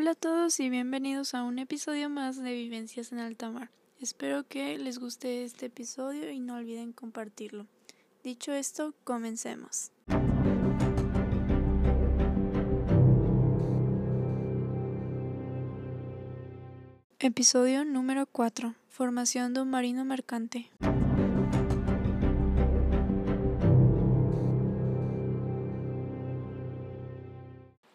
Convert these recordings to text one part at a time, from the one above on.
Hola a todos y bienvenidos a un episodio más de Vivencias en Alta Mar. Espero que les guste este episodio y no olviden compartirlo. Dicho esto, comencemos. Episodio número 4. Formación de un marino mercante.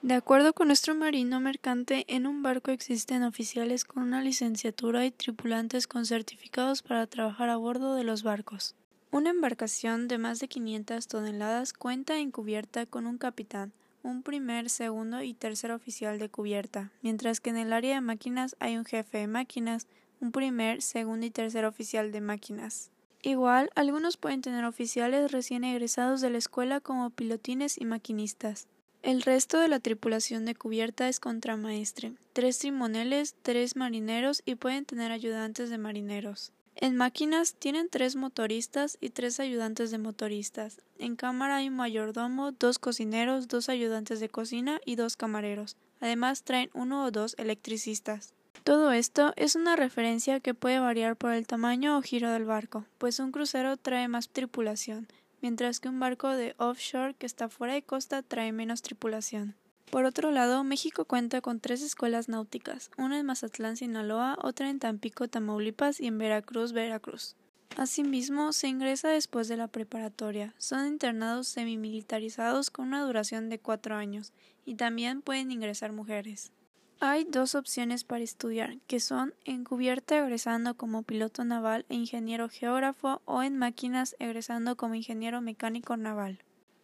De acuerdo con nuestro marino mercante, en un barco existen oficiales con una licenciatura y tripulantes con certificados para trabajar a bordo de los barcos. Una embarcación de más de 500 toneladas cuenta en cubierta con un capitán, un primer, segundo y tercer oficial de cubierta, mientras que en el área de máquinas hay un jefe de máquinas, un primer, segundo y tercer oficial de máquinas. Igual, algunos pueden tener oficiales recién egresados de la escuela como pilotines y maquinistas. El resto de la tripulación de cubierta es contramaestre, tres timoneles, tres marineros y pueden tener ayudantes de marineros. En máquinas tienen tres motoristas y tres ayudantes de motoristas. En cámara hay un mayordomo, dos cocineros, dos ayudantes de cocina y dos camareros. Además traen uno o dos electricistas. Todo esto es una referencia que puede variar por el tamaño o giro del barco, pues un crucero trae más tripulación, mientras que un barco de offshore que está fuera de costa trae menos tripulación. Por otro lado, México cuenta con tres escuelas náuticas, una en Mazatlán, Sinaloa, otra en Tampico, Tamaulipas y en Veracruz, Veracruz. Asimismo, se ingresa después de la preparatoria. Son internados semimilitarizados con una duración de cuatro años, y también pueden ingresar mujeres. Hay dos opciones para estudiar, que son en cubierta egresando como piloto naval e ingeniero geógrafo o en máquinas egresando como ingeniero mecánico naval.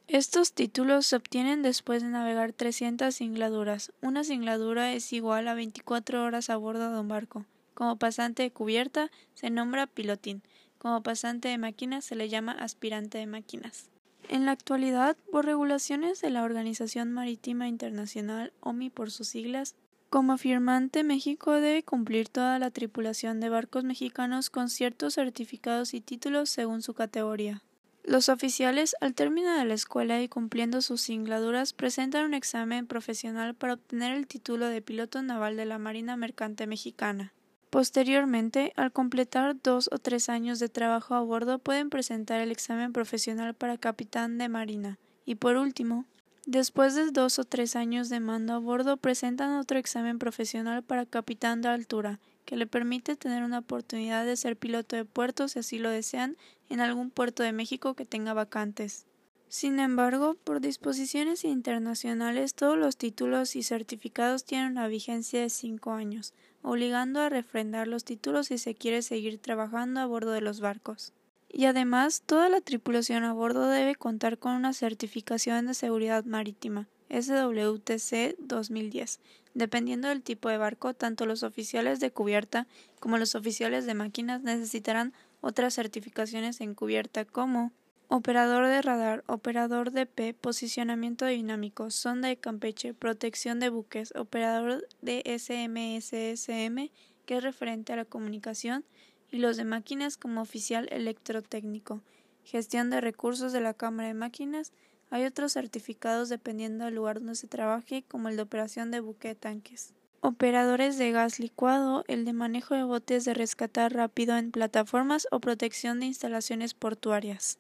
Estos títulos se obtienen después de navegar 300 singladuras. Una singladura es igual a 24 horas a bordo de un barco. Como pasante de cubierta se nombra pilotín. Como pasante de máquinas se le llama aspirante de máquinas. En la actualidad, por regulaciones de la Organización Marítima Internacional, OMI por sus siglas, como firmante, México debe cumplir toda la tripulación de barcos mexicanos con ciertos certificados y títulos según su categoría. Los oficiales, al término de la escuela y cumpliendo sus singladuras, presentan un examen profesional para obtener el título de piloto naval de la Marina Mercante Mexicana. Posteriormente, al completar dos o tres años de trabajo a bordo, pueden presentar el examen profesional para capitán de marina. Y por último, Después de dos o tres años de mando a bordo, presentan otro examen profesional para capitán de altura, que le permite tener una oportunidad de ser piloto de puerto si así lo desean en algún puerto de México que tenga vacantes. Sin embargo, por disposiciones internacionales, todos los títulos y certificados tienen una vigencia de cinco años, obligando a refrendar los títulos si se quiere seguir trabajando a bordo de los barcos y además toda la tripulación a bordo debe contar con una certificación de seguridad marítima SWTC 2010. Dependiendo del tipo de barco, tanto los oficiales de cubierta como los oficiales de máquinas necesitarán otras certificaciones en cubierta como operador de radar, operador de P, posicionamiento dinámico, sonda de Campeche, protección de buques, operador de SMSSM, que es referente a la comunicación, y los de máquinas como oficial electrotécnico, gestión de recursos de la Cámara de Máquinas. Hay otros certificados dependiendo del lugar donde se trabaje, como el de operación de buque de tanques. Operadores de gas licuado, el de manejo de botes de rescatar rápido en plataformas o protección de instalaciones portuarias.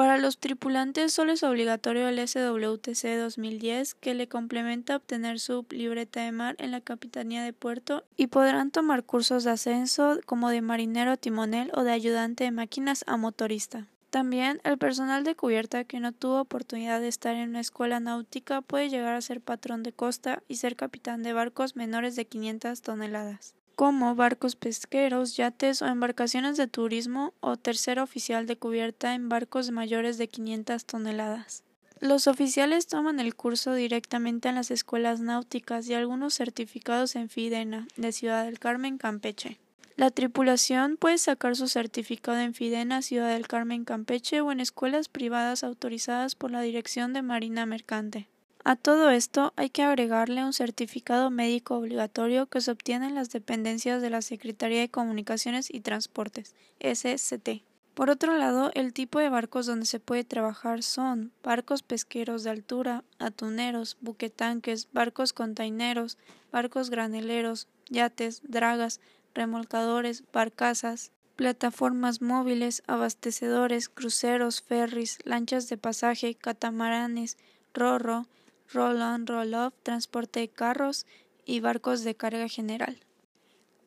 Para los tripulantes solo es obligatorio el SWTC 2010 que le complementa obtener su libreta de mar en la Capitanía de Puerto y podrán tomar cursos de ascenso como de marinero timonel o de ayudante de máquinas a motorista. También el personal de cubierta que no tuvo oportunidad de estar en una escuela náutica puede llegar a ser patrón de costa y ser capitán de barcos menores de 500 toneladas como barcos pesqueros, yates o embarcaciones de turismo o tercer oficial de cubierta en barcos mayores de 500 toneladas. Los oficiales toman el curso directamente en las escuelas náuticas y algunos certificados en Fidena, de Ciudad del Carmen, Campeche. La tripulación puede sacar su certificado en Fidena, Ciudad del Carmen, Campeche o en escuelas privadas autorizadas por la Dirección de Marina Mercante. A todo esto hay que agregarle un certificado médico obligatorio que se obtiene en las dependencias de la Secretaría de Comunicaciones y Transportes, SCT. Por otro lado, el tipo de barcos donde se puede trabajar son barcos pesqueros de altura, atuneros, buquetanques, barcos containeros, barcos graneleros, yates, dragas, remolcadores, barcazas, plataformas móviles, abastecedores, cruceros, ferries, lanchas de pasaje, catamaranes, rorro, roll-on, roll-off, transporte de carros y barcos de carga general.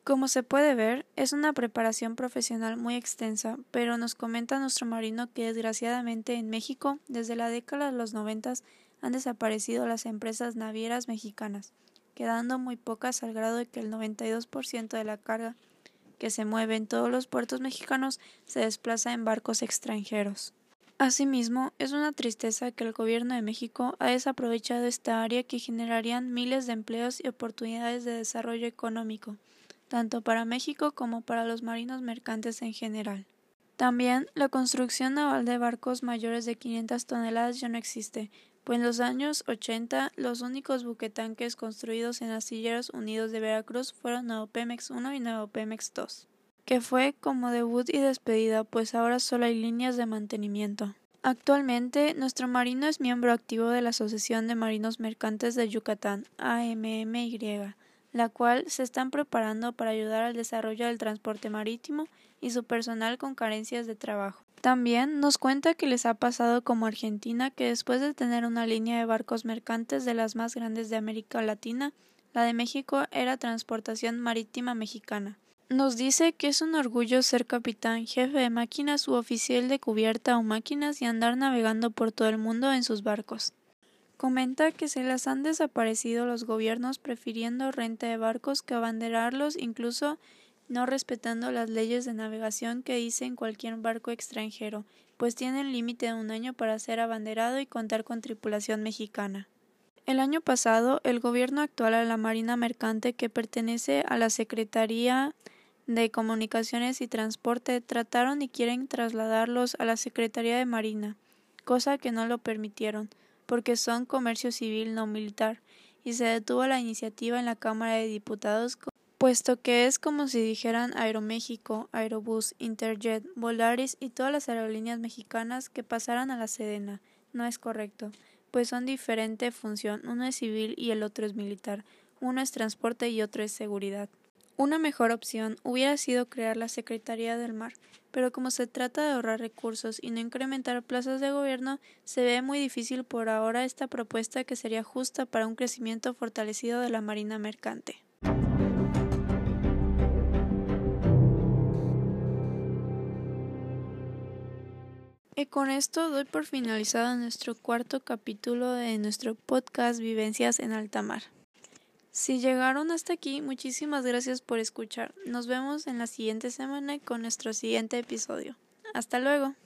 Como se puede ver, es una preparación profesional muy extensa, pero nos comenta nuestro marino que desgraciadamente en México, desde la década de los noventas, han desaparecido las empresas navieras mexicanas, quedando muy pocas al grado de que el 92% de la carga que se mueve en todos los puertos mexicanos se desplaza en barcos extranjeros. Asimismo, es una tristeza que el gobierno de México ha desaprovechado esta área que generarían miles de empleos y oportunidades de desarrollo económico tanto para México como para los marinos mercantes en general. También la construcción naval de barcos mayores de 500 toneladas ya no existe, pues en los años 80 los únicos buquetanques construidos en Astilleros Unidos de Veracruz fueron Pemex 1 y Pemex 2, que fue como debut y despedida, pues ahora solo hay líneas de mantenimiento. Actualmente, nuestro marino es miembro activo de la Asociación de Marinos Mercantes de Yucatán, AMMY, la cual se están preparando para ayudar al desarrollo del transporte marítimo y su personal con carencias de trabajo. También nos cuenta que les ha pasado como Argentina que después de tener una línea de barcos mercantes de las más grandes de América Latina, la de México era Transportación Marítima Mexicana. Nos dice que es un orgullo ser capitán, jefe de máquinas u oficial de cubierta o máquinas y andar navegando por todo el mundo en sus barcos. Comenta que se las han desaparecido los gobiernos prefiriendo renta de barcos que abanderarlos, incluso no respetando las leyes de navegación que dicen cualquier barco extranjero, pues tienen límite de un año para ser abanderado y contar con tripulación mexicana. El año pasado, el gobierno actual a la Marina Mercante, que pertenece a la Secretaría de Comunicaciones y Transporte, trataron y quieren trasladarlos a la Secretaría de Marina, cosa que no lo permitieron porque son comercio civil no militar, y se detuvo la iniciativa en la Cámara de Diputados puesto que es como si dijeran Aeroméxico, Aerobús, Interjet, Volaris y todas las aerolíneas mexicanas que pasaran a la Sedena. No es correcto, pues son diferente función, uno es civil y el otro es militar, uno es transporte y otro es seguridad. Una mejor opción hubiera sido crear la Secretaría del Mar, pero como se trata de ahorrar recursos y no incrementar plazas de gobierno, se ve muy difícil por ahora esta propuesta que sería justa para un crecimiento fortalecido de la Marina Mercante. Y con esto doy por finalizado nuestro cuarto capítulo de nuestro podcast Vivencias en Alta Mar. Si llegaron hasta aquí, muchísimas gracias por escuchar. Nos vemos en la siguiente semana con nuestro siguiente episodio. Hasta luego.